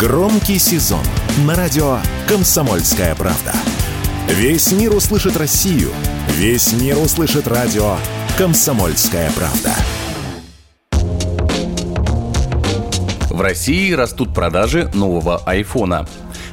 Громкий сезон на радио «Комсомольская правда». Весь мир услышит Россию. Весь мир услышит радио «Комсомольская правда». В России растут продажи нового айфона.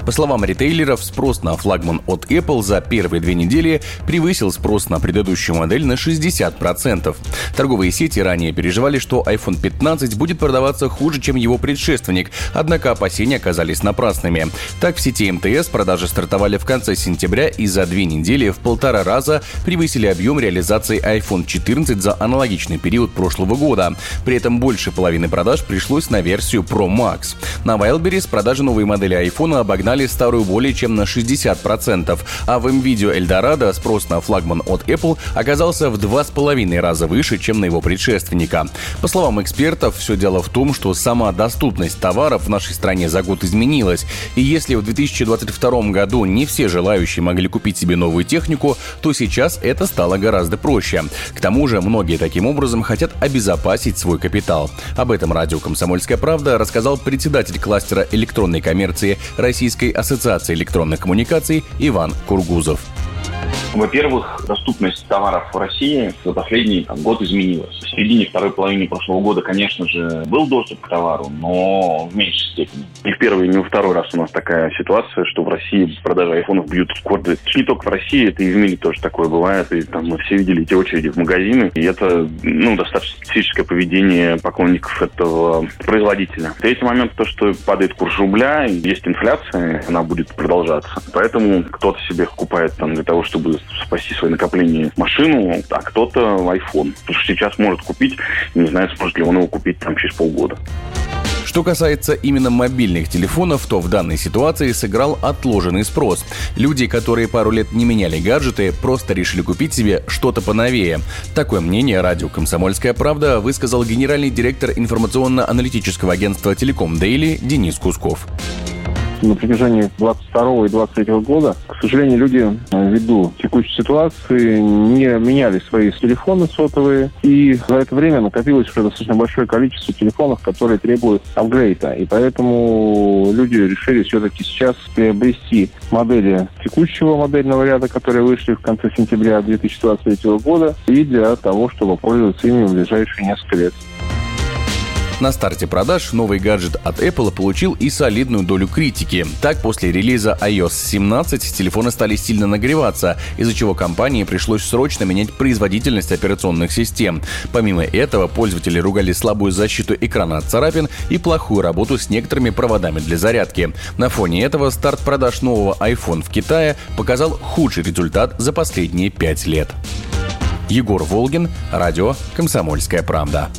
По словам ритейлеров, спрос на флагман от Apple за первые две недели превысил спрос на предыдущую модель на 60%. Торговые сети ранее переживали, что iPhone 15 будет продаваться хуже, чем его предшественник, однако опасения оказались напрасными. Так, в сети МТС продажи стартовали в конце сентября и за две недели в полтора раза превысили объем реализации iPhone 14 за аналогичный период прошлого года. При этом больше половины продаж пришлось на версию Pro Max. На Wildberries продажи новой модели iPhone обогнали обогнали старую более чем на 60%, а в MVideo Eldorado спрос на флагман от Apple оказался в два с половиной раза выше, чем на его предшественника. По словам экспертов, все дело в том, что сама доступность товаров в нашей стране за год изменилась, и если в 2022 году не все желающие могли купить себе новую технику, то сейчас это стало гораздо проще. К тому же многие таким образом хотят обезопасить свой капитал. Об этом радио «Комсомольская правда» рассказал председатель кластера электронной коммерции Российской Российской ассоциации электронных коммуникаций Иван Кургузов. Во-первых, доступность товаров в России за последний там, год изменилась. В середине второй половины прошлого года, конечно же, был доступ к товару, но в меньшей степени. Не в первый, не во второй раз у нас такая ситуация, что в России продажи айфонов бьют рекорды. Не только в России, это и в мире тоже такое бывает. И там мы все видели эти очереди в магазины. И это ну, достаточно специфическое поведение поклонников этого производителя. Третий момент, то, что падает курс рубля, есть инфляция, она будет продолжаться. Поэтому кто-то себе покупает там для того, чтобы спасти свои накопления машину, а кто-то iPhone. Потому что сейчас может купить, не знаю, сможет ли он его купить там через полгода. Что касается именно мобильных телефонов, то в данной ситуации сыграл отложенный спрос. Люди, которые пару лет не меняли гаджеты, просто решили купить себе что-то поновее. Такое мнение радио «Комсомольская правда» высказал генеральный директор информационно-аналитического агентства «Телеком Дейли» Денис Кусков на протяжении 22 и 23 года. К сожалению, люди э, ввиду текущей ситуации не меняли свои телефоны сотовые, и за это время накопилось уже достаточно большое количество телефонов, которые требуют апгрейда. И поэтому люди решили все-таки сейчас приобрести модели текущего модельного ряда, которые вышли в конце сентября 2023 года, и для того, чтобы пользоваться ими в ближайшие несколько лет. На старте продаж новый гаджет от Apple получил и солидную долю критики. Так, после релиза iOS 17 телефоны стали сильно нагреваться, из-за чего компании пришлось срочно менять производительность операционных систем. Помимо этого, пользователи ругали слабую защиту экрана от царапин и плохую работу с некоторыми проводами для зарядки. На фоне этого старт продаж нового iPhone в Китае показал худший результат за последние пять лет. Егор Волгин, радио «Комсомольская правда».